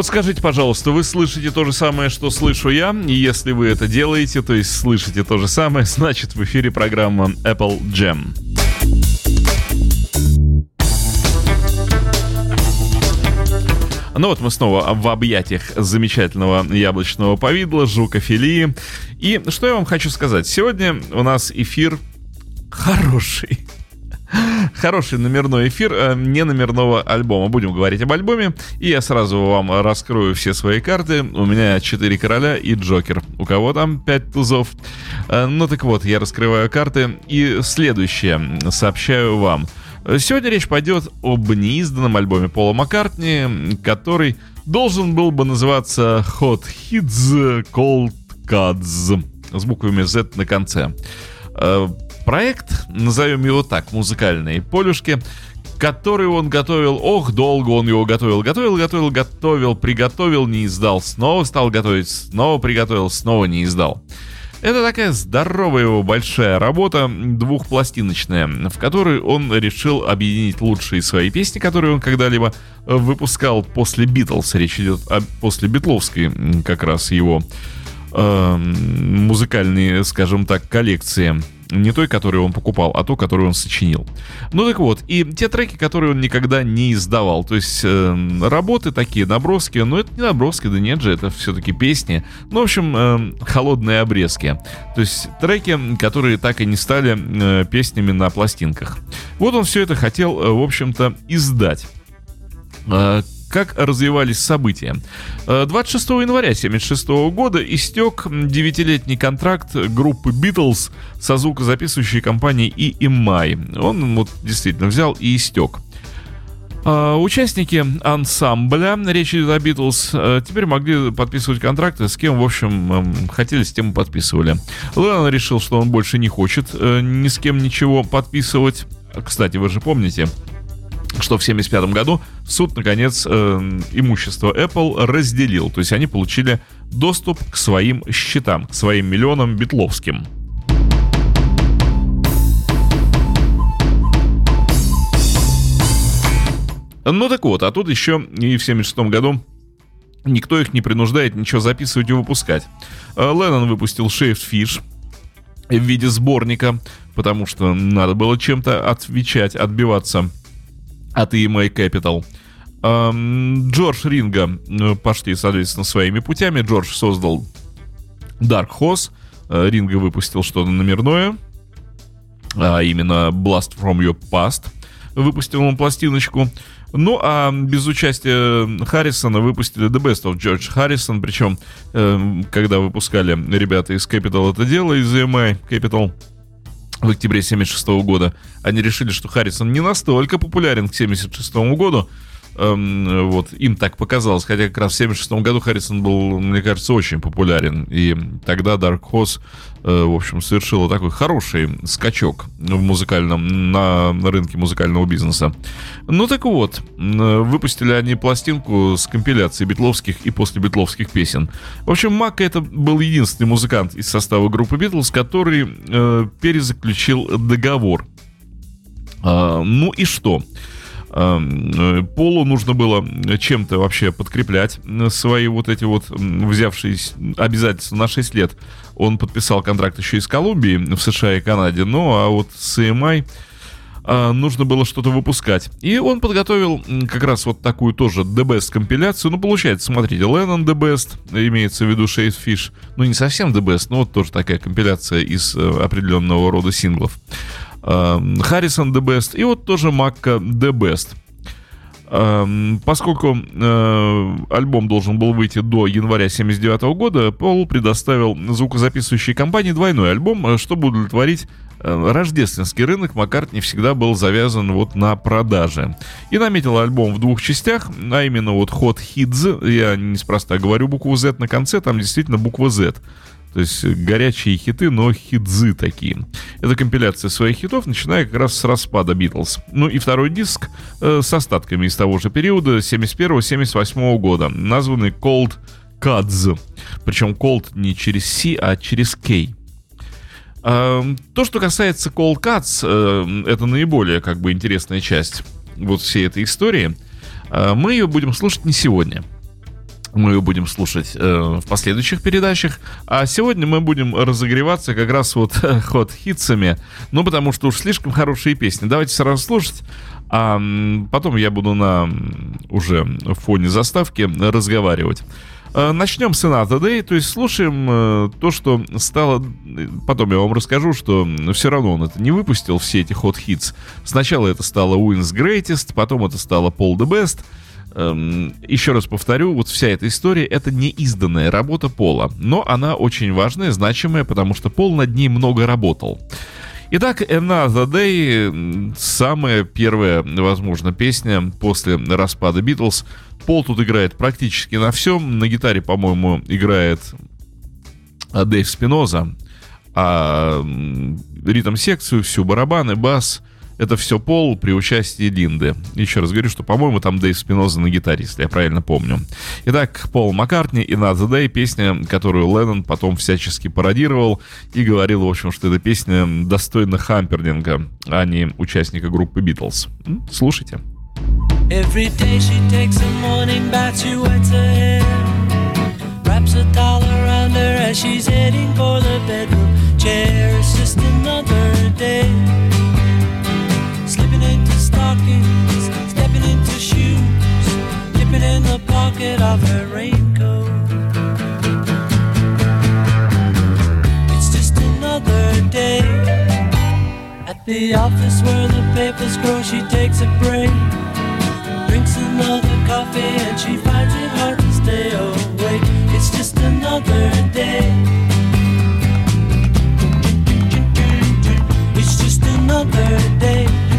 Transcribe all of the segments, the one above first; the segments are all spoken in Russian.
вот скажите, пожалуйста, вы слышите то же самое, что слышу я? И если вы это делаете, то есть слышите то же самое, значит в эфире программа Apple Jam. Ну вот мы снова в объятиях замечательного яблочного повидла, жукофилии. И что я вам хочу сказать? Сегодня у нас эфир хороший. Хороший номерной эфир э, не номерного альбома. Будем говорить об альбоме. И я сразу вам раскрою все свои карты. У меня 4 короля и Джокер. У кого там 5 тузов? Э, ну так вот, я раскрываю карты. И следующее сообщаю вам. Сегодня речь пойдет об неизданном альбоме Пола Маккартни, который должен был бы называться Hot Hits Cold Cuts с буквами Z на конце. Э, проект, назовем его так, музыкальные полюшки, который он готовил, ох, долго он его готовил, готовил, готовил, готовил, приготовил, не издал, снова стал готовить, снова приготовил, снова не издал. Это такая здоровая его большая работа, двухпластиночная, в которой он решил объединить лучшие свои песни, которые он когда-либо выпускал после Битлз. Речь идет о после Битловской как раз его э, музыкальные, скажем так, коллекции не той, которую он покупал, а ту, которую он сочинил. Ну так вот, и те треки, которые он никогда не издавал. То есть э, работы такие, наброски, но это не наброски, да нет же, это все-таки песни. Ну, в общем, э, холодные обрезки. То есть треки, которые так и не стали э, песнями на пластинках. Вот он все это хотел, э, в общем-то, издать. Э, как развивались события. 26 э, января 1976 года истек девятилетний контракт группы Beatles со звукозаписывающей компанией EMI. Он вот действительно взял и истек. Uh, участники ансамбля, речь идет о Битлз, uh, теперь могли подписывать контракты с кем, в общем, um, хотели, с тем и подписывали. Леннон решил, что он больше не хочет ни с кем ничего подписывать. Кстати, вы же помните, что в 1975 году суд, наконец, э, имущество Apple разделил. То есть они получили доступ к своим счетам, к своим миллионам битловским. Ну так вот, а тут еще и в 1976 году никто их не принуждает ничего записывать и выпускать. Э, Леннон выпустил Shaved Fish в виде сборника, потому что надо было чем-то отвечать, отбиваться от EMA Capital. Джордж Ринга э, пошли, соответственно, своими путями. Джордж создал Dark Horse. Э, Ринга выпустил что-то номерное, а именно Blast from Your Past. Выпустил он пластиночку. Ну, а без участия Харрисона выпустили The Best of George Harrison. Причем, э, когда выпускали ребята из Capital это дело, из EMI Capital, в октябре 76 года, они решили, что Харрисон не настолько популярен к 76 году, эм, вот, им так показалось, хотя как раз в 76 году Харрисон был, мне кажется, очень популярен, и тогда Dark Horse, э, в общем, совершила такой хороший скачок в музыкальном, на рынке музыкального бизнеса. Ну так вот, выпустили они пластинку с компиляцией битловских и после битловских песен. В общем, Мак это был единственный музыкант из состава группы Битлз, который э, перезаключил договор. А, ну и что? Э, Полу нужно было чем-то вообще подкреплять свои вот эти вот взявшиеся обязательства на 6 лет. Он подписал контракт еще и с Колумбией в США и Канаде, ну а вот с EMI а, нужно было что-то выпускать. И он подготовил как раз вот такую тоже The Best компиляцию. Ну, получается, смотрите, Lennon The Best, имеется в виду Shade Fish. Ну, не совсем The Best, но вот тоже такая компиляция из э, определенного рода синглов. Харрисон The Best и вот тоже Макка The Best. Поскольку э, альбом должен был выйти до января 79 года, Пол предоставил звукозаписывающей компании двойной альбом, э, чтобы удовлетворить э, рождественский рынок. Маккартни всегда был завязан вот на продаже. И наметил альбом в двух частях, а именно вот Hot Hits, я неспроста говорю букву Z на конце, там действительно буква Z. То есть горячие хиты, но хитзы такие. Это компиляция своих хитов, начиная как раз с распада Битлз. Ну и второй диск э, с остатками из того же периода, 71-78 года, названный Cold Cuts. Причем Cold не через C, а через K. Э, то, что касается Cold Cuts, э, это наиболее как бы интересная часть вот всей этой истории. Э, мы ее будем слушать не сегодня. Мы будем слушать э, в последующих передачах. А сегодня мы будем разогреваться как раз вот ход хитсами. Ну, потому что уж слишком хорошие песни. Давайте сразу слушать. А потом я буду на уже фоне заставки разговаривать. Э, начнем с Inata Day, то есть слушаем э, то, что стало... Потом я вам расскажу, что все равно он это не выпустил, все эти hits. Сначала это стало Wins Greatest, потом это стало Paul the Best. Эм, еще раз повторю, вот вся эта история — это не изданная работа Пола, но она очень важная, значимая, потому что Пол над ней много работал. Итак, Another Day — самая первая, возможно, песня после распада Битлз. Пол тут играет практически на всем. На гитаре, по-моему, играет Дэйв Спиноза, а ритм-секцию, всю барабаны, бас — это все Пол при участии Линды. Еще раз говорю, что, по-моему, там Дэйв Спиноза на гитаре, если я правильно помню. Итак, Пол Маккартни и Not the Day, песня, которую Леннон потом всячески пародировал и говорил, в общем, что эта песня достойна Хампердинга, а не участника группы Битлз. Слушайте. Every day she takes a morning bath, she wets her hair Wraps a towel around her as she's heading for the bedroom chair It's just another day stockings, stepping into shoes, dipping in the pocket of her raincoat. It's just another day at the office where the papers grow. She takes a break, drinks another coffee, and she finds it hard to stay awake. It's just another day. It's just another day.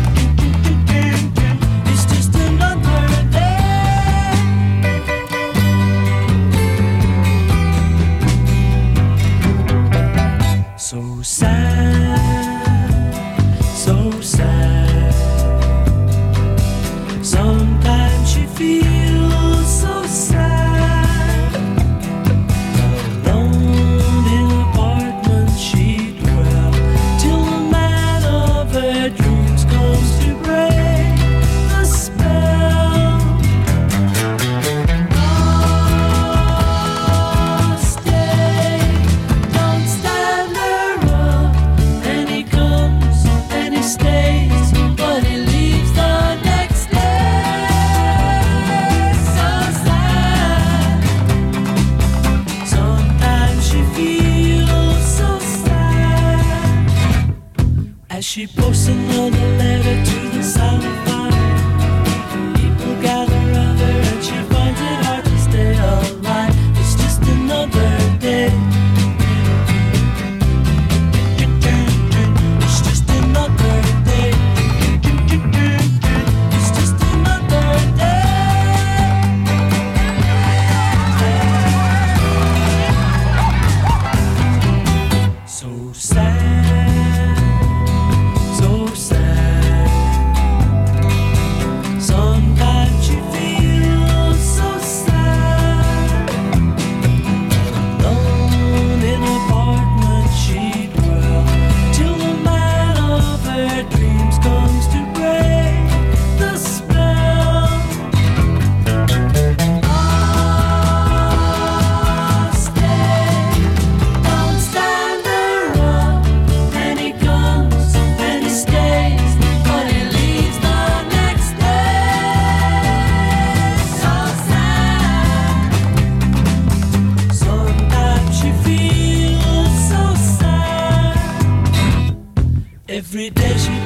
every day she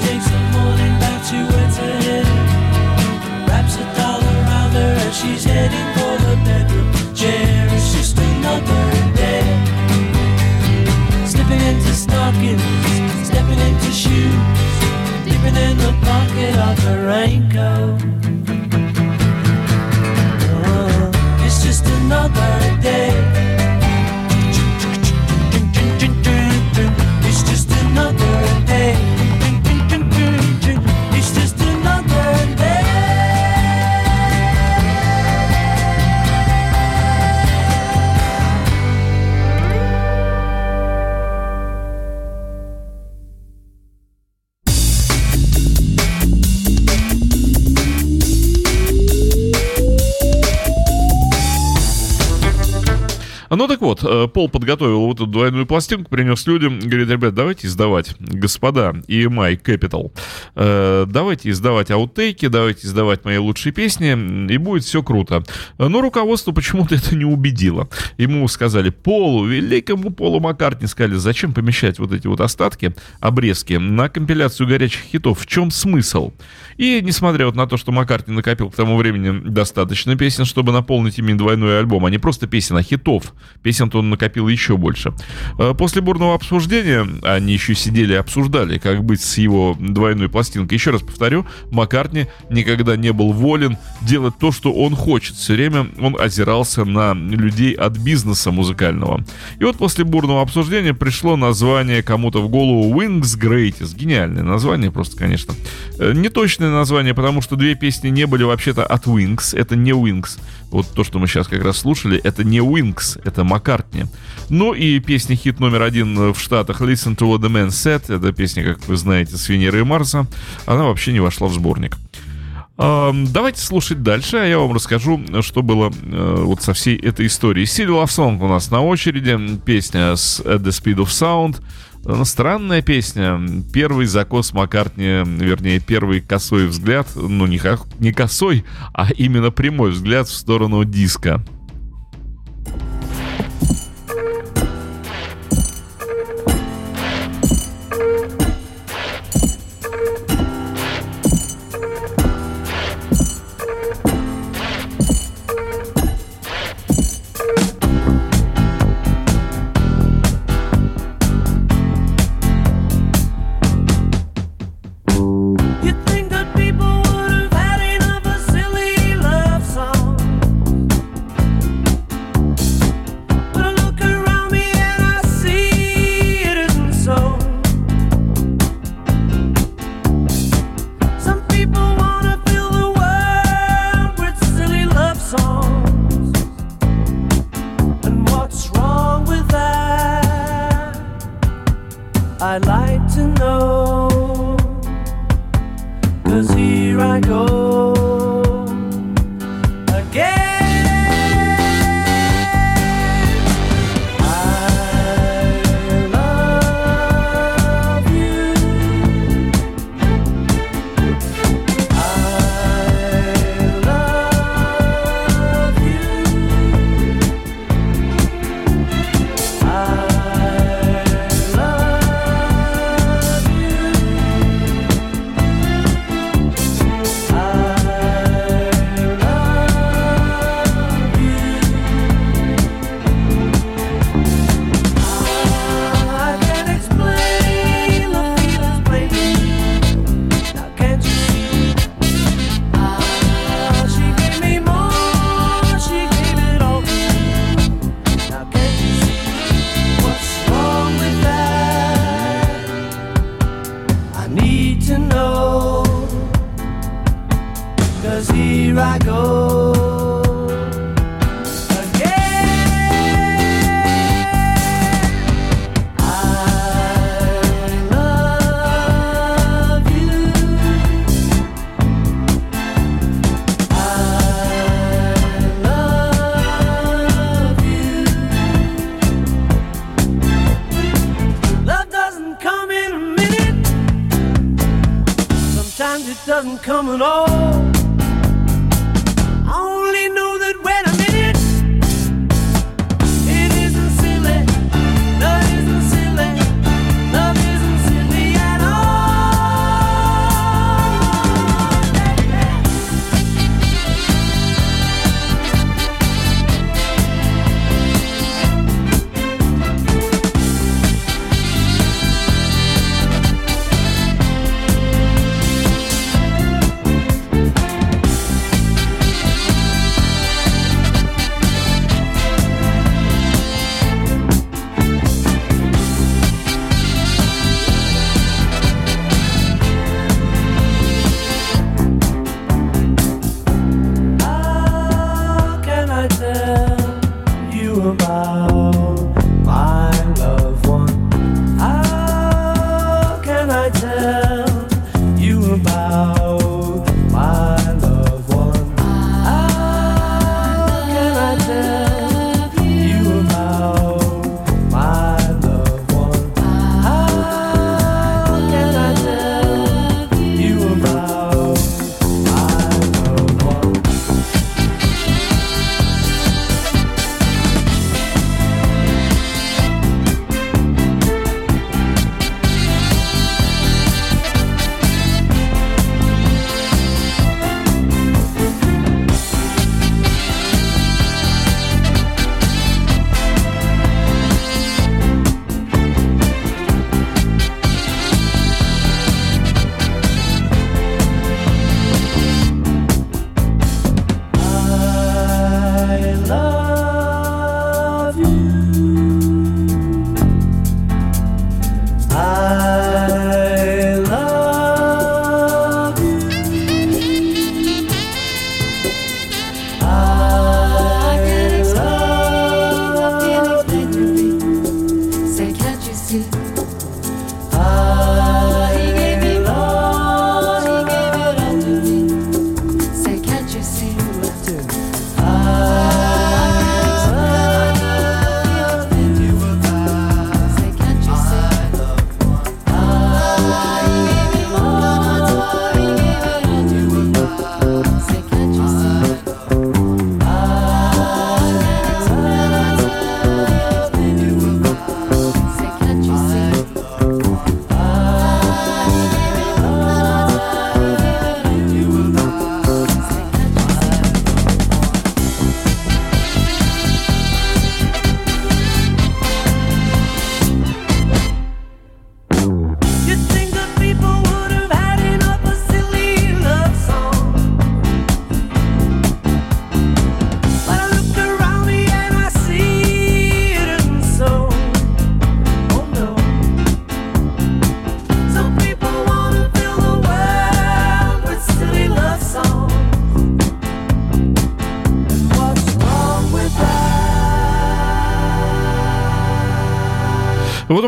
вот, э, Пол подготовил вот эту двойную пластинку, принес людям, говорит, ребят, давайте издавать, господа, EMI Capital, э, давайте издавать аутейки, давайте издавать мои лучшие песни, и будет все круто. Но руководство почему-то это не убедило. Ему сказали, Полу, великому Полу Маккартни, сказали, зачем помещать вот эти вот остатки, обрезки на компиляцию горячих хитов, в чем смысл? И несмотря вот на то, что Маккартни накопил к тому времени достаточно песен, чтобы наполнить ими двойной альбом, а не просто песен, а хитов. Песен-то он накопил еще больше. Э, после бурного обсуждения они еще сидели и обсуждали, как быть с его двойной пластинкой. Еще раз повторю, Маккартни никогда не был волен делать то, что он хочет. Все время он озирался на людей от бизнеса музыкального. И вот после бурного обсуждения пришло название кому-то в голову Wings Greatest. Гениальное название просто, конечно. Э, не точное название, потому что две песни не были вообще-то от Wings. Это не Wings. Вот то, что мы сейчас как раз слушали, это не Wings, это Маккартни. Ну и песня хит номер один в Штатах Listen to what the man said. Это песня, как вы знаете, с Венеры и Марса. Она вообще не вошла в сборник. Давайте слушать дальше, а я вам расскажу, что было э, вот со всей этой историей. Love Song у нас на очереди, песня с At the Speed of Sound. Странная песня. Первый закос Маккартни, вернее, первый косой взгляд, ну не, не косой, а именно прямой взгляд в сторону диска.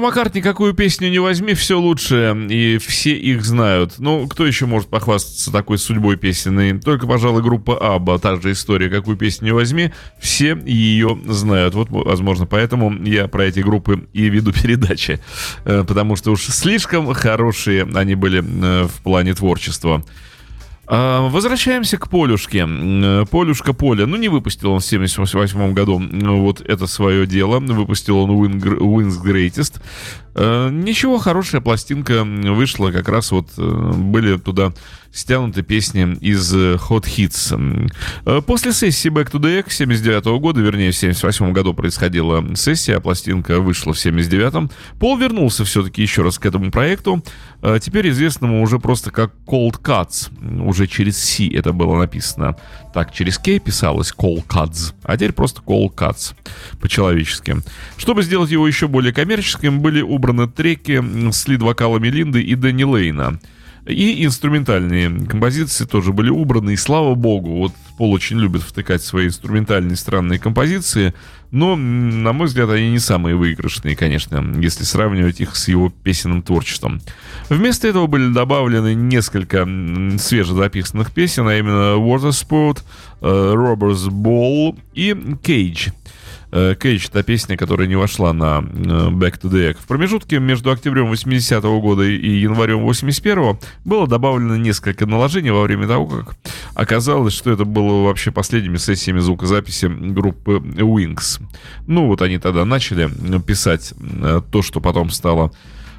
Маккартни какую песню не возьми, все лучше, и все их знают. Ну, кто еще может похвастаться такой судьбой песенной? Только, пожалуй, группа Абба, та же история, какую песню не возьми, все ее знают. Вот, возможно, поэтому я про эти группы и веду передачи, э, потому что уж слишком хорошие они были э, в плане творчества. А, возвращаемся к Полюшке. Полюшка Поля, ну не выпустил он в 78 году вот это свое дело, выпустил он Wings Greatest. Э, ничего, хорошая пластинка вышла, как раз вот э, были туда стянуты песни из э, Hot Hits. После сессии Back to the Egg 79 года, вернее, в 78 году происходила сессия, а пластинка вышла в 79-м, Пол вернулся все-таки еще раз к этому проекту, теперь известному уже просто как Cold Cuts, уже через C это было написано. Так, через K писалось Cold Cuts, а теперь просто Cold Cuts по-человечески. Чтобы сделать его еще более коммерческим, были убраны треки с лид-вокалами Линды и Дэнни Лейна. И инструментальные композиции тоже были убраны, и слава богу, вот Пол очень любит втыкать свои инструментальные странные композиции, но, на мой взгляд, они не самые выигрышные, конечно, если сравнивать их с его песенным творчеством. Вместо этого были добавлены несколько свежезаписанных песен, а именно Water Sport, э, Robbers Ball и Cage — Кейдж, э, та песня, которая не вошла на э, Back to the Egg. В промежутке между октябрем 80-го года и январем 81-го было добавлено несколько наложений во время того, как оказалось, что это было вообще последними сессиями звукозаписи группы Wings. Ну вот они тогда начали писать э, то, что потом стало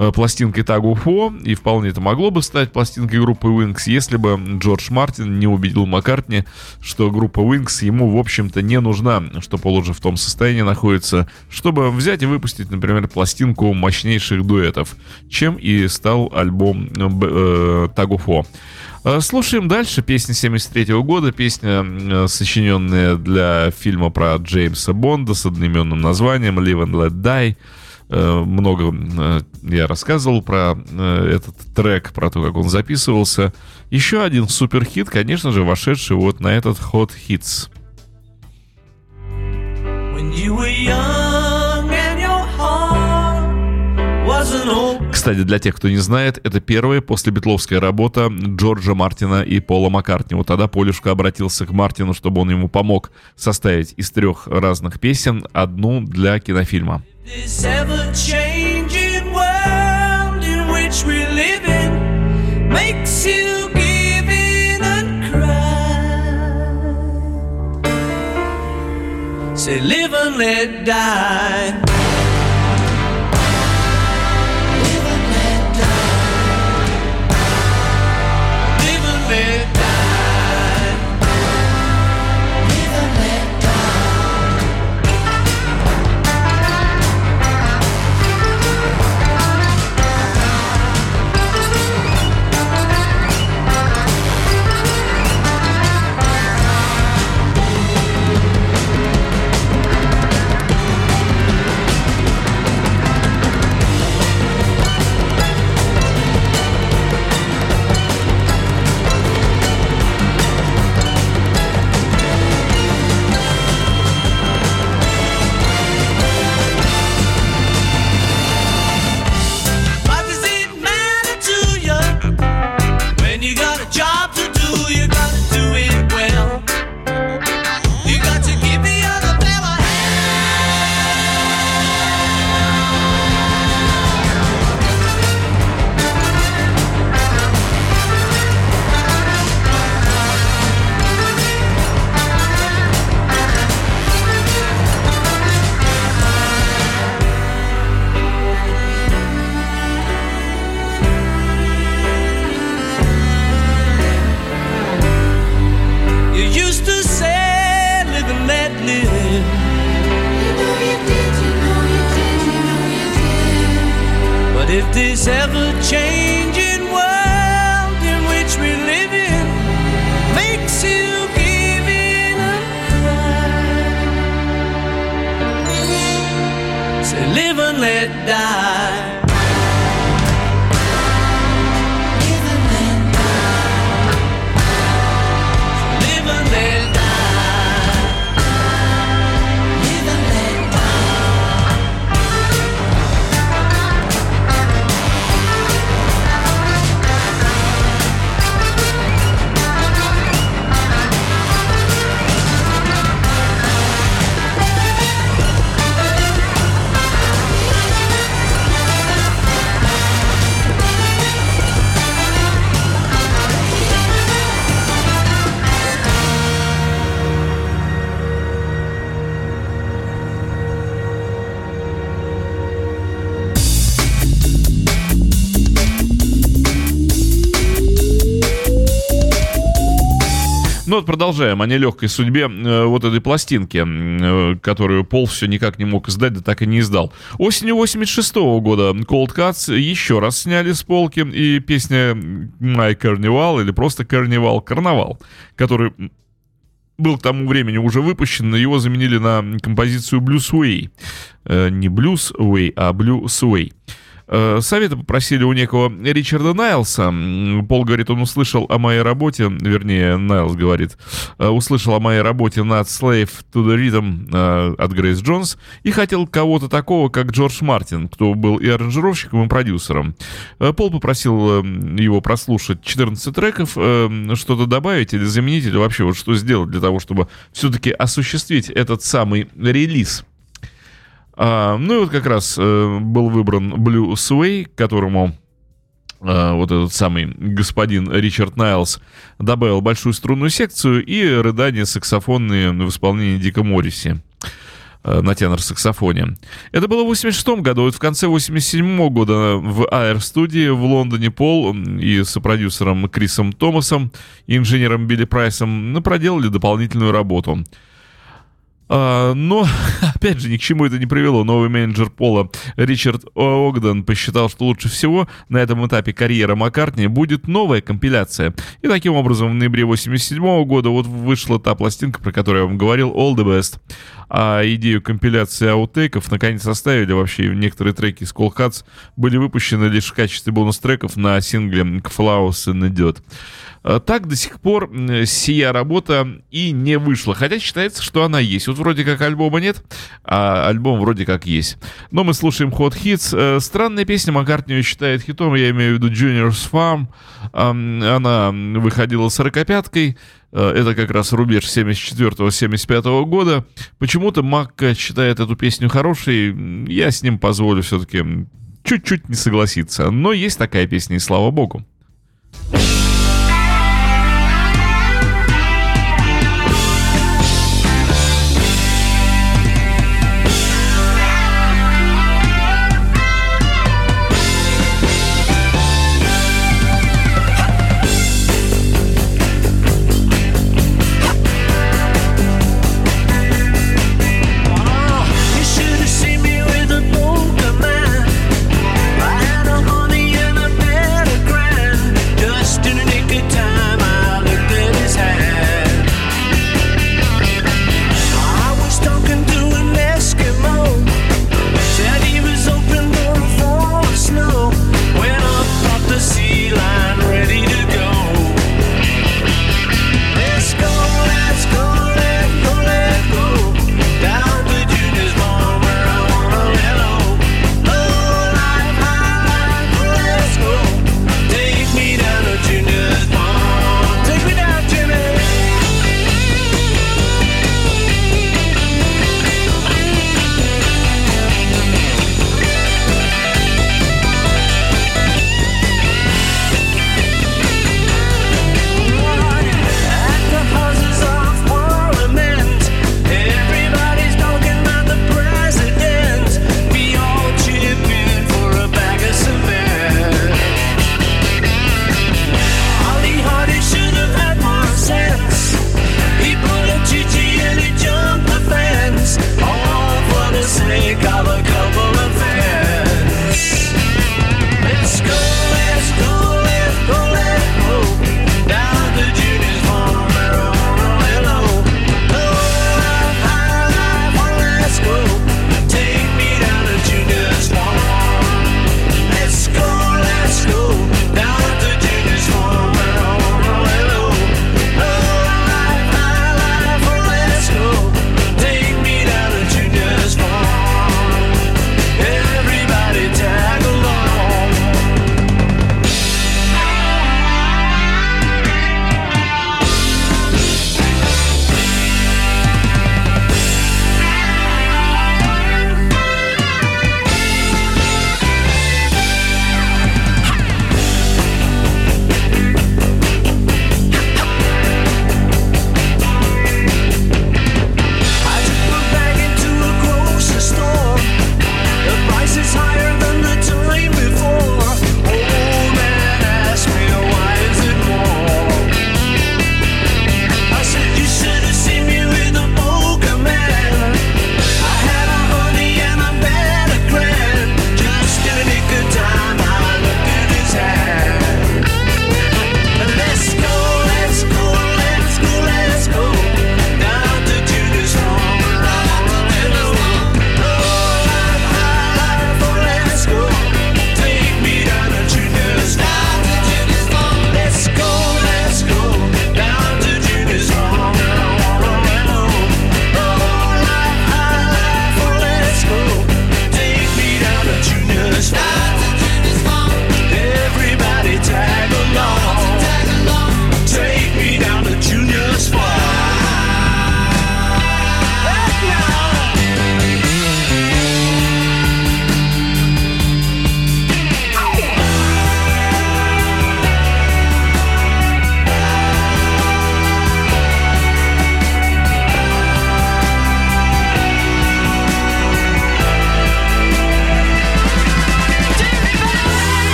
Э, пластинкой Тагу Фо, и вполне это могло бы стать пластинкой группы Wings, если бы Джордж Мартин не убедил Маккартни, что группа Wings ему, в общем-то, не нужна, что Пол уже в том состоянии находится, чтобы взять и выпустить, например, пластинку мощнейших дуэтов, чем и стал альбом э, Тагу Фо. Э, слушаем дальше. Песня 73 года. Песня, э, сочиненная для фильма про Джеймса Бонда с одноименным названием «Live and Let Die». Э, много э, я рассказывал про э, этот трек, про то, как он записывался. Еще один суперхит, конечно же, вошедший вот на этот Hot Hits. Кстати, для тех, кто не знает, это первая после битловская работа Джорджа Мартина и Пола Маккартни. Вот тогда Полюшка обратился к Мартину, чтобы он ему помог составить из трех разных песен одну для кинофильма. Makes you. Say, live and let die. this ever changing world in which we live in makes you give in Say, live and let die. Вот продолжаем о нелегкой судьбе э, вот этой пластинки, э, которую Пол все никак не мог издать, да так и не издал. Осенью 86 -го года Cold Cuts еще раз сняли с полки, и песня My Carnival, или просто Carnival, Карнавал, который был к тому времени уже выпущен, его заменили на композицию Blues Way. Э, не Blues Way, а Blues Way. Э, совета попросили у некого Ричарда Найлса. Пол говорит, он услышал о моей работе, вернее, Найлс говорит, э, услышал о моей работе над Slave to the Rhythm э, от Грейс Джонс и хотел кого-то такого, как Джордж Мартин, кто был и аранжировщиком, и продюсером. Пол попросил его прослушать 14 треков, что-то добавить или заменить, или вообще вот что сделать для того, чтобы все-таки осуществить этот самый релиз. А, ну и вот как раз э, был выбран Blue Sway, которому э, вот этот самый господин Ричард Найлс добавил большую струнную секцию и рыдания саксофонные в исполнении Дика Морриси э, на тенор-саксофоне. Это было в 86 году. Вот в конце 87 года в AR-студии в Лондоне Пол и с продюсером Крисом Томасом и инженером Билли Прайсом ну, проделали дополнительную работу — но, опять же, ни к чему это не привело. Новый менеджер Пола Ричард Огден посчитал, что лучше всего на этом этапе карьеры Маккартни будет новая компиляция. И таким образом в ноябре 87 года вот вышла та пластинка, про которую я вам говорил, All the Best. А идею компиляции аутейков наконец составили. Вообще некоторые треки из Cold Cuts были выпущены лишь в качестве бонус-треков на сингле «Flowers and Idiot». Э, так до сих пор сия работа и не вышла. Хотя считается, что она есть. Вот вроде как альбома нет, а альбом вроде как есть. Но мы слушаем Hot Hits. Э, странная песня Маккартни считает хитом, я имею в виду Junior's Farm. Она выходила 45-кой. Э, это как раз рубеж 74-75 года. Почему-то Макка считает эту песню хорошей. Я с ним позволю все-таки чуть-чуть не согласиться. Но есть такая песня, и слава богу. Но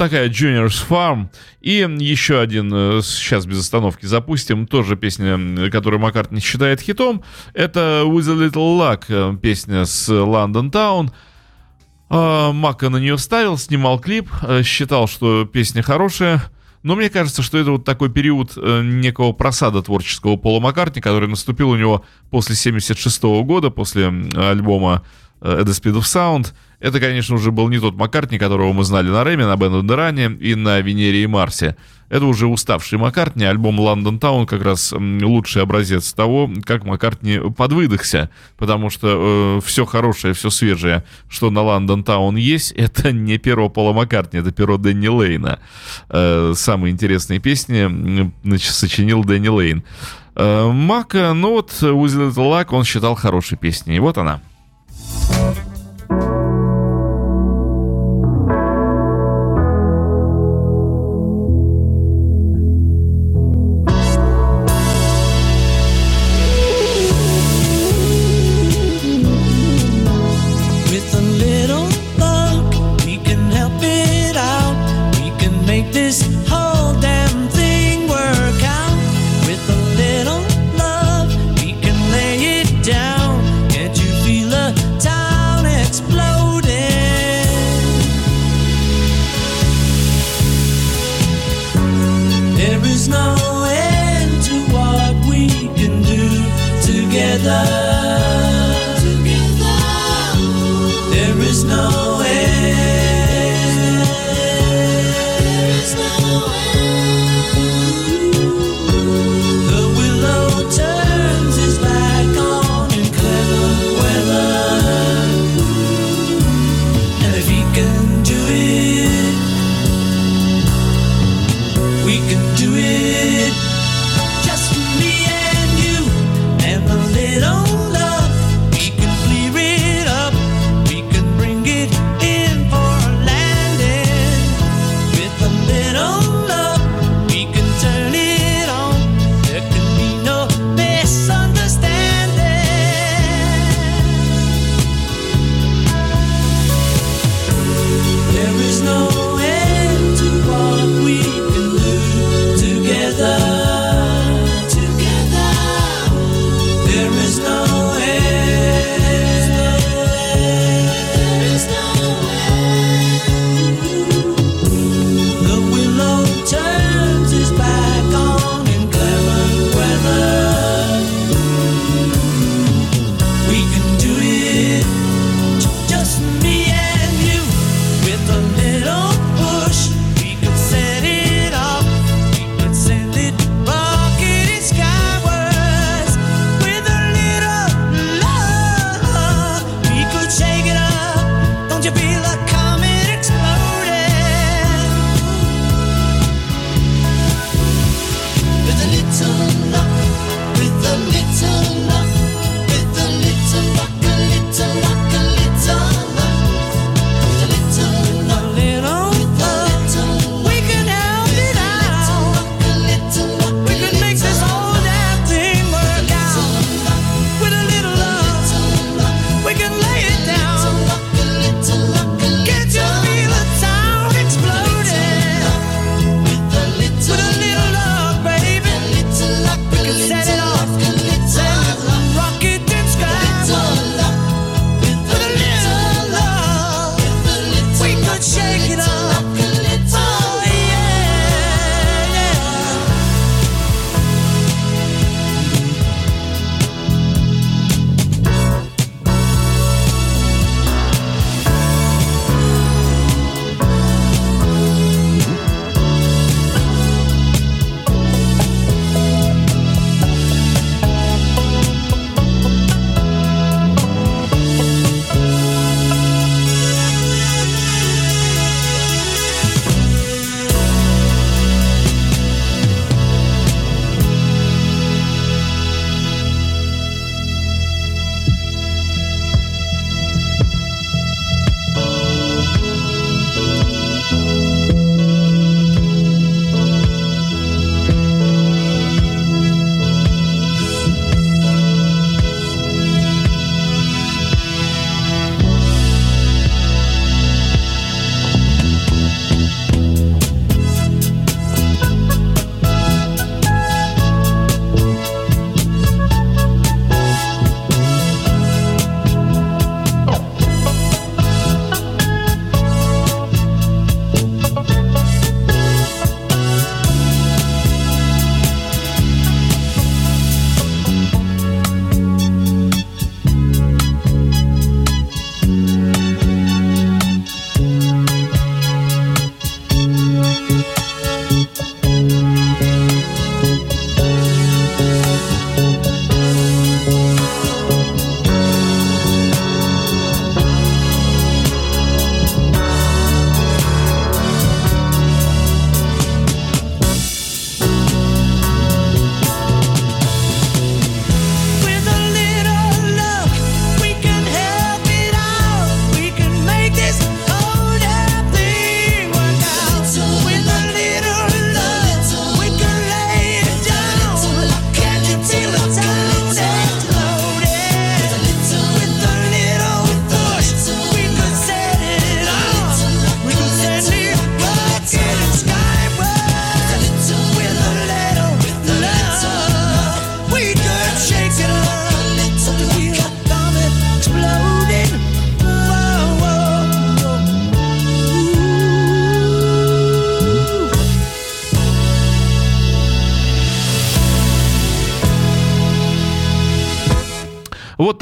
такая Junior's Farm. И еще один, э, сейчас без остановки запустим, тоже песня, которую Маккартни считает хитом. Это With a Little Luck, э, песня с London Town. А, Мака на нее ставил, снимал клип, э, считал, что песня хорошая. Но мне кажется, что это вот такой период некого просада творческого Пола Маккартни, который наступил у него после 76 года, после альбома A The Speed of Sound — это, конечно, уже был не тот Маккартни, которого мы знали на Рэме, на Бен и на Венере и Марсе. Это уже уставший Маккартни. Альбом London Town как раз лучший образец того, как Маккартни подвыдохся. Потому что э, все хорошее, все свежее, что на London Town есть, это не перо Пола Маккартни, это перо Дэнни Лейна. Э, самые интересные песни значит, сочинил Дэнни Лейн. Э, Мака, ну вот, With Little Luck он считал хорошей песней. Вот она.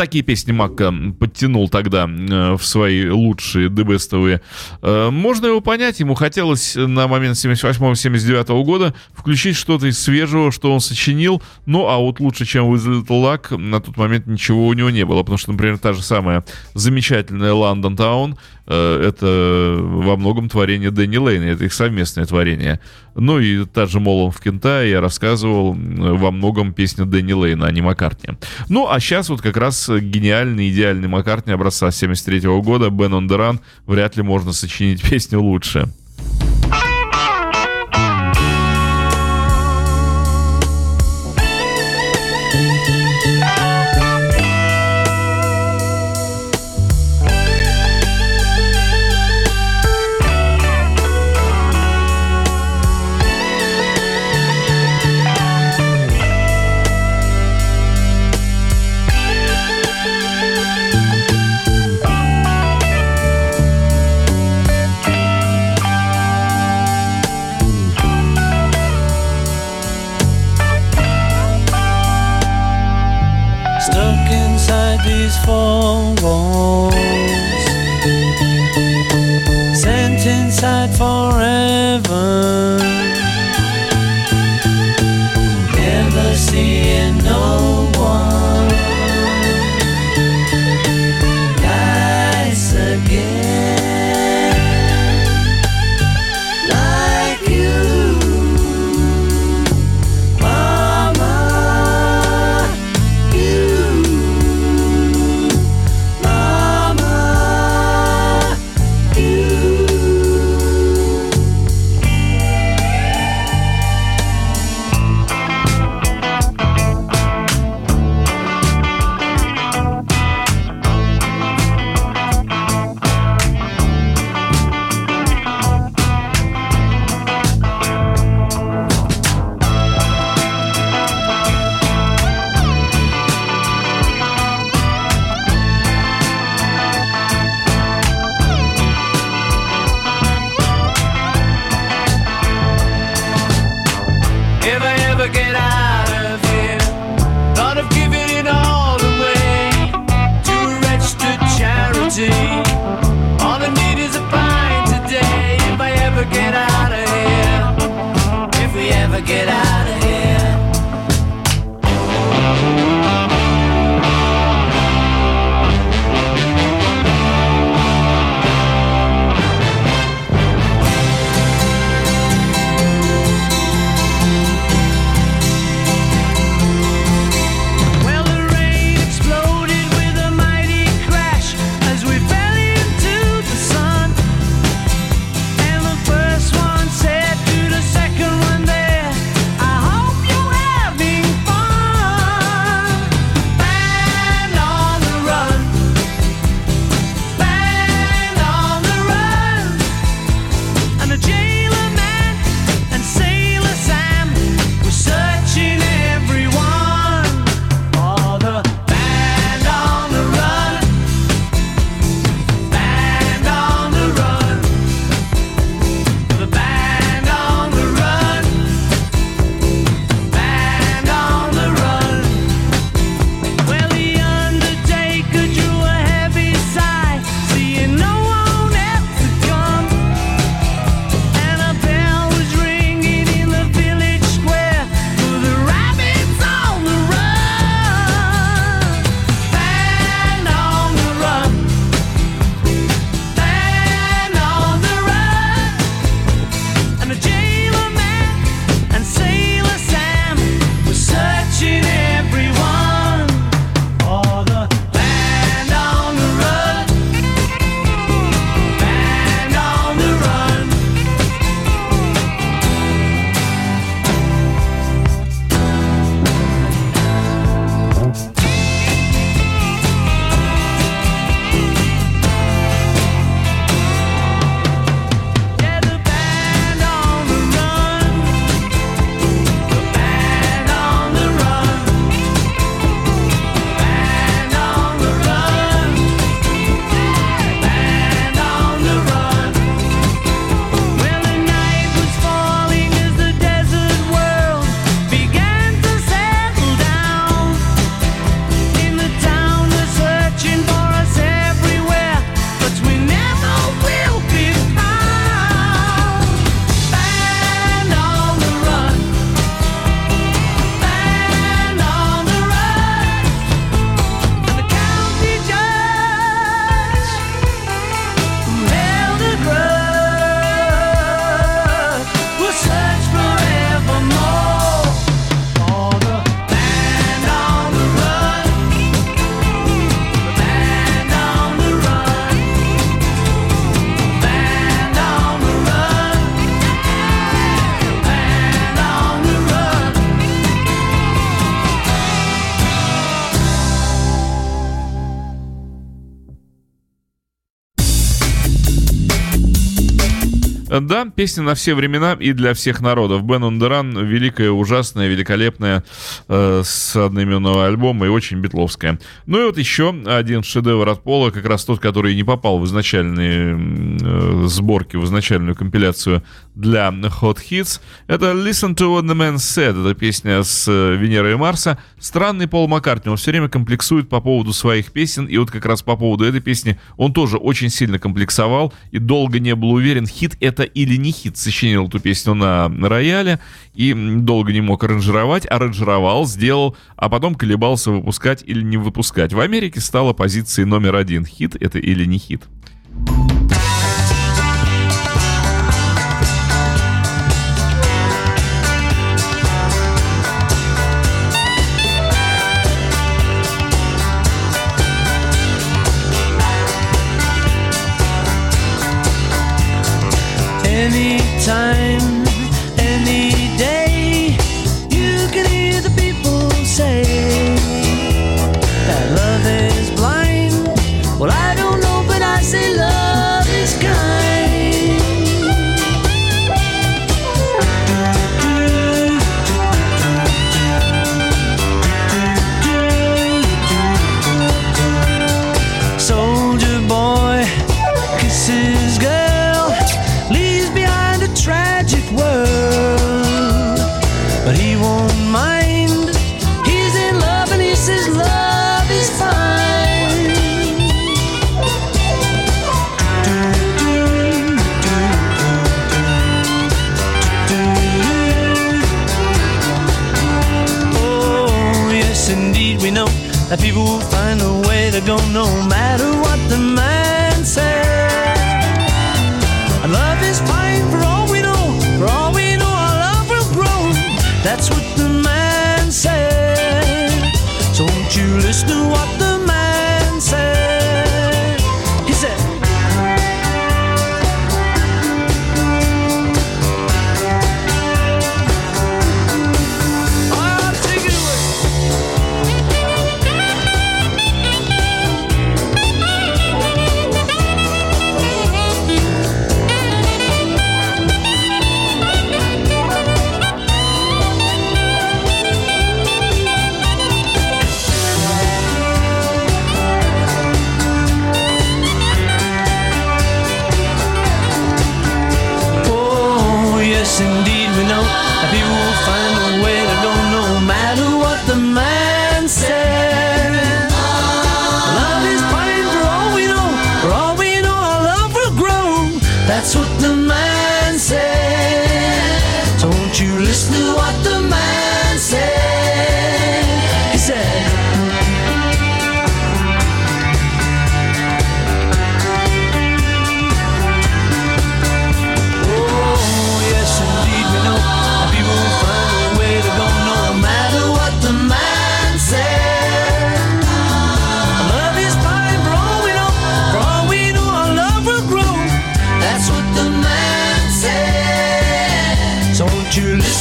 Такие песни Макка подтянул тогда э, в свои лучшие дебестовые. Э, можно его понять, ему хотелось на момент 78-79 года включить что-то из свежего, что он сочинил, ну а вот лучше, чем With Little Luck, на тот момент ничего у него не было, потому что, например, та же самая замечательная London Town, Э, это во многом творение Дэнни Лейна, это их совместное творение. Ну и та же Молон в Кентае я рассказывал во многом песня Дэнни Лейна, а не Маккартни. Ну а сейчас вот как раз гениальный, идеальный Маккартни образца 73 года, Бен Ондеран, вряд ли можно сочинить песню лучше. Да, песня на все времена и для всех народов. Бен Ундеран великая, ужасная, великолепная, э, с одноименного альбома и очень битловская. Ну и вот еще один шедевр от Пола, как раз тот, который не попал в изначальные э, сборки, в изначальную компиляцию для Hot Hits. Это Listen to What the Man Said. Это песня с э, Венеры и Марса. Странный Пол Маккартни. Он все время комплексует по поводу своих песен. И вот как раз по поводу этой песни он тоже очень сильно комплексовал и долго не был уверен, хит это не хит. Сочинил эту песню на, рояле и долго не мог аранжировать. Аранжировал, сделал, а потом колебался выпускать или не выпускать. В Америке стала позицией номер один. Хит это или не хит.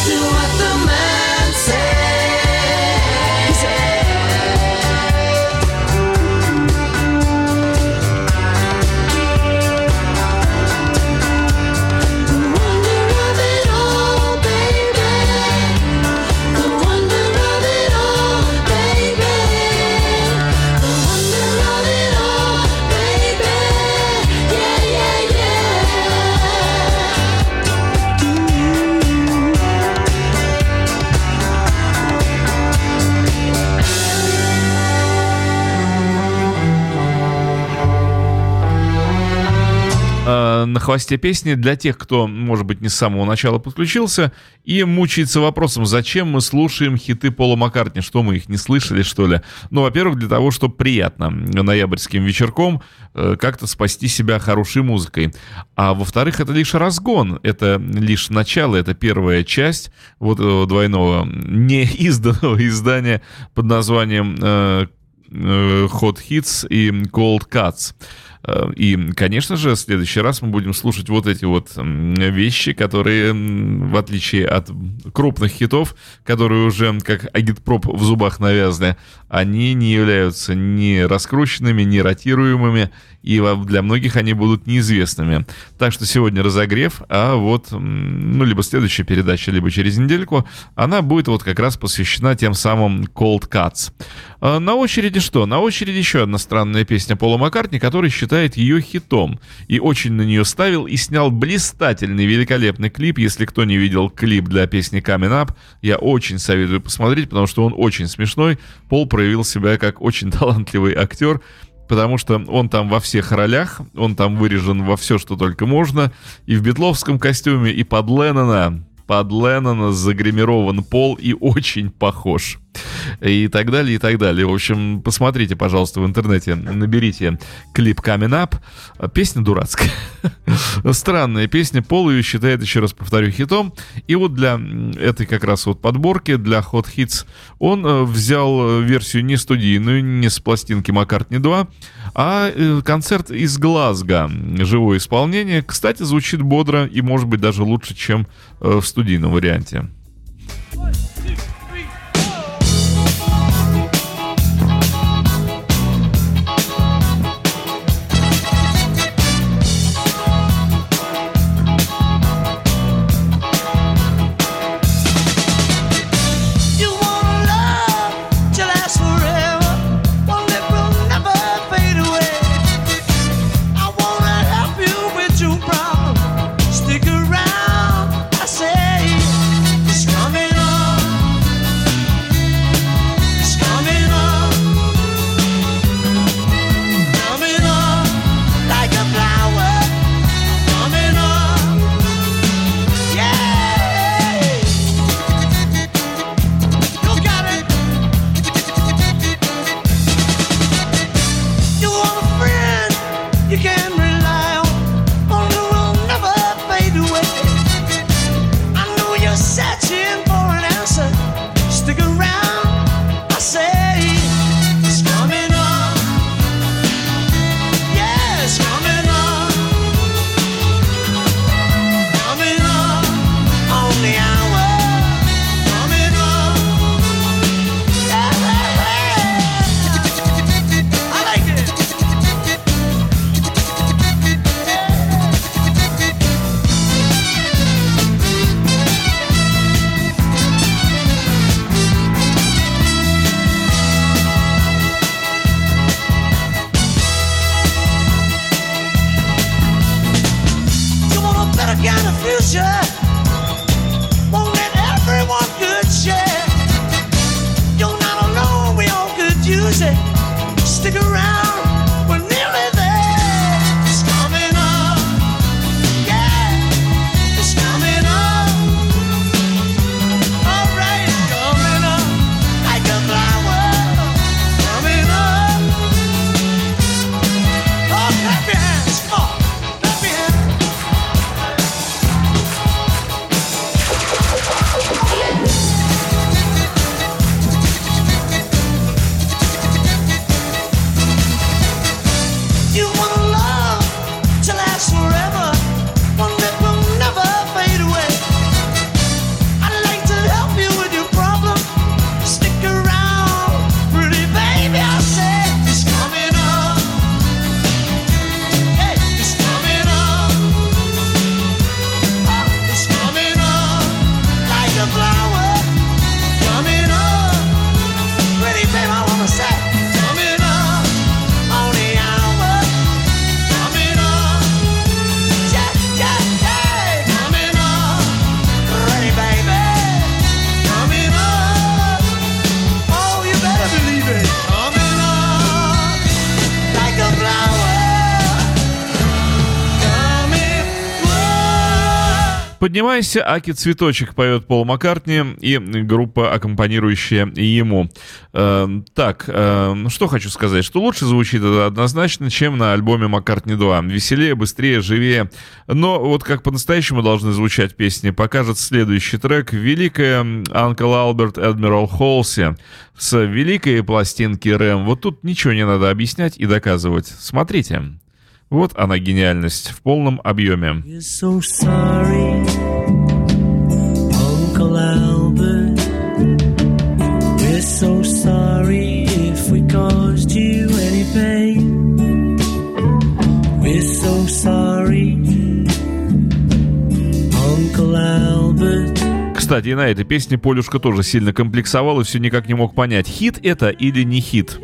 To what хвосте песни для тех, кто, может быть, не с самого начала подключился и мучается вопросом, зачем мы слушаем хиты Пола Маккартни, что мы их не слышали, что ли? Ну, во-первых, для того, чтобы приятно ноябрьским вечерком э, как-то спасти себя хорошей музыкой. А во-вторых, это лишь разгон, это лишь начало, это первая часть вот этого двойного неизданного издания под названием э, э, Hot Hits и Cold Cuts. Э, и, конечно же, в следующий раз мы будем слушать вот эти вот вещи, которые, в отличие от крупных хитов, которые уже как агитпроп в зубах навязаны, они не являются ни раскрученными, ни ротируемыми, и для многих они будут неизвестными. Так что сегодня разогрев, а вот, ну, либо следующая передача, либо через недельку, она будет вот как раз посвящена тем самым Cold Cuts. А на очереди что? На очереди еще одна странная песня Пола Маккартни, который считает ее хитом. И очень на нее ставил и снял блистательный, великолепный клип. Если кто не видел клип для песни Coming Up, я очень советую посмотреть, потому что он очень смешной. Пол проявил себя как очень талантливый актер потому что он там во всех ролях, он там вырежен во все, что только можно, и в битловском костюме, и под Леннона, под Леннона загримирован пол и очень похож и так далее, и так далее. В общем, посмотрите, пожалуйста, в интернете, наберите клип Coming Up. Песня дурацкая. Странная песня. Пол ее считает, еще раз повторю, хитом. И вот для этой как раз вот подборки, для Hot Hits, он э, взял версию не студийную, не с пластинки Маккартни 2, а э, концерт из Глазго. Живое исполнение. Кстати, звучит бодро и, может быть, даже лучше, чем э, в студийном варианте. «Поднимайся, Аки Цветочек» поет Пол Маккартни и группа, аккомпанирующая ему. Э, так, э, что хочу сказать, что лучше звучит это однозначно, чем на альбоме Маккартни 2. Веселее, быстрее, живее. Но вот как по-настоящему должны звучать песни, покажет следующий трек «Великая Анкл Алберт Эдмирал Холси» с великой пластинки Рэм. Вот тут ничего не надо объяснять и доказывать. Смотрите. Вот она гениальность в полном объеме. We're so sorry, Uncle Albert. We're so sorry if we caused you any pain. We're so sorry, Uncle Albert. Кстати, и на этой песне Полюшка тоже сильно комплексовал и все никак не мог понять, хит это или не хит.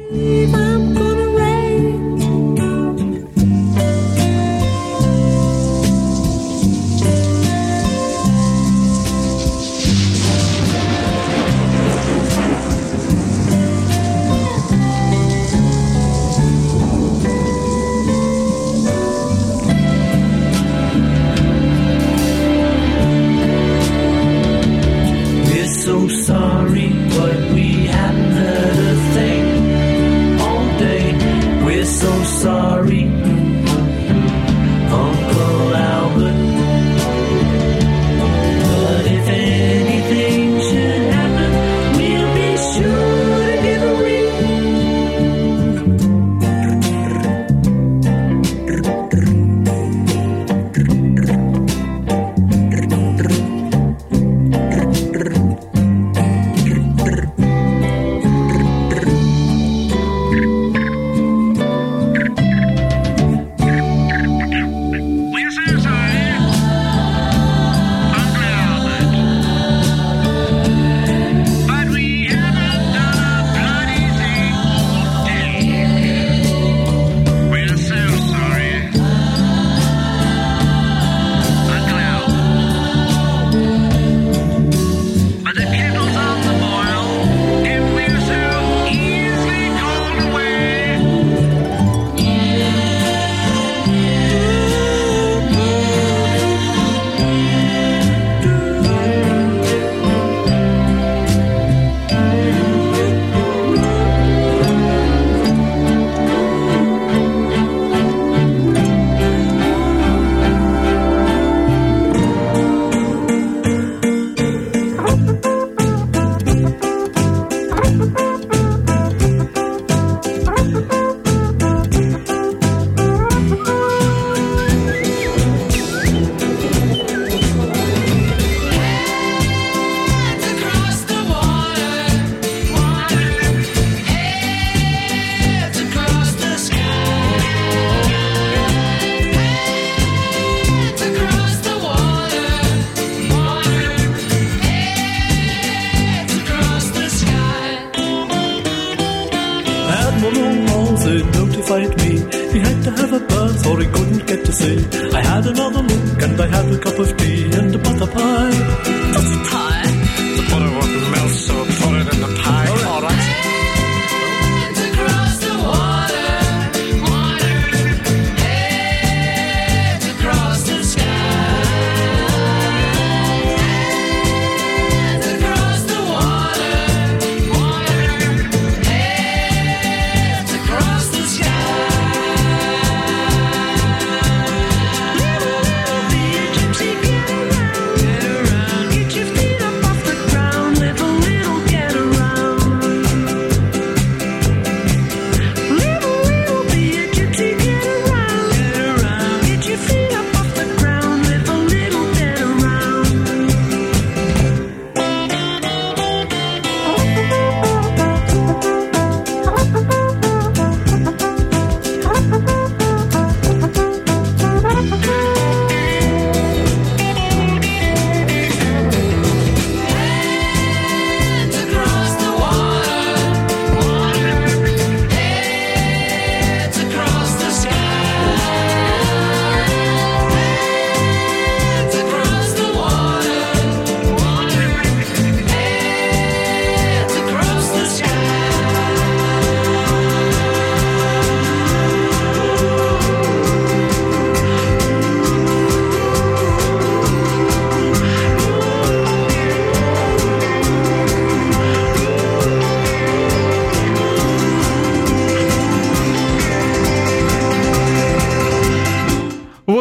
Admiral Halsey notified me he had to have a bath or he couldn't get to sea. I had another look and I had a cup of tea and a. Butter pie?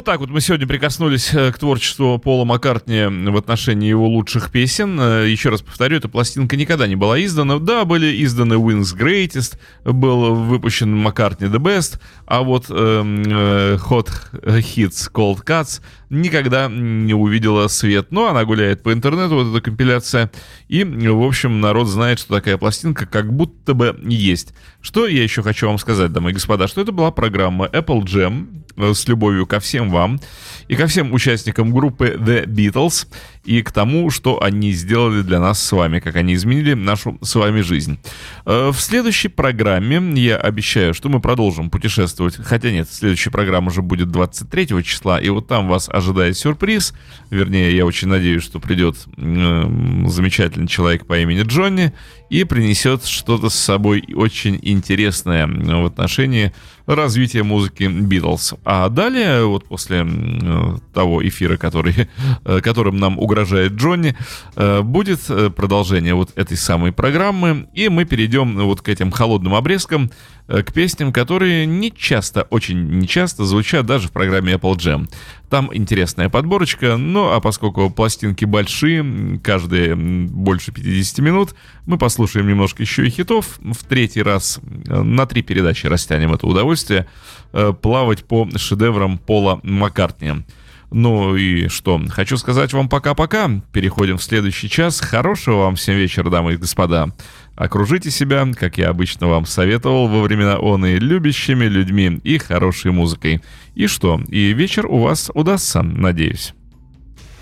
Вот так вот мы сегодня прикоснулись э, к творчеству Пола Маккартни в отношении его лучших песен. Э, Еще раз повторю, эта пластинка никогда не была издана. Да, были изданы Wings Greatest, был выпущен Маккартни The Best, а вот эм, э, Hot Hits Cold Cuts никогда не увидела свет. Но она гуляет по интернету, вот эта компиляция. И, в общем, народ знает, что такая пластинка как будто бы есть. Что я еще хочу вам сказать, дамы и господа, что это была программа Apple Jam с любовью ко всем вам и ко всем участникам группы The Beatles и к тому, что они сделали для нас с вами, как они изменили нашу с вами жизнь. Э, В следующей программе я обещаю, что мы продолжим путешествовать, хотя нет, следующая программа уже будет 23 числа, и вот там вас ожидает сюрприз, вернее, я очень надеюсь, что придет м, замечательный человек по имени Джонни и принесет что-то с собой очень интересное в отношении развития музыки Битлз. А далее, вот после м, того эфира, который, э, которым нам угрожает Джонни, э, будет э, продолжение вот этой самой программы, и мы перейдем вот к этим холодным обрезкам, э, к песням, которые не часто, очень не часто звучат даже в программе Apple Jam. Там интересная подборочка, ну а поскольку пластинки большие, каждые больше 50 минут, мы послушаем немножко еще и хитов. В третий раз э, на три передачи растянем это удовольствие э, плавать по шедеврам Пола Маккартни. Ну и что, хочу сказать вам пока-пока. Переходим в следующий час. Хорошего вам всем вечера, дамы и господа. Окружите себя, как я обычно вам советовал во времена он и любящими людьми и хорошей музыкой. И что, и вечер у вас удастся, надеюсь.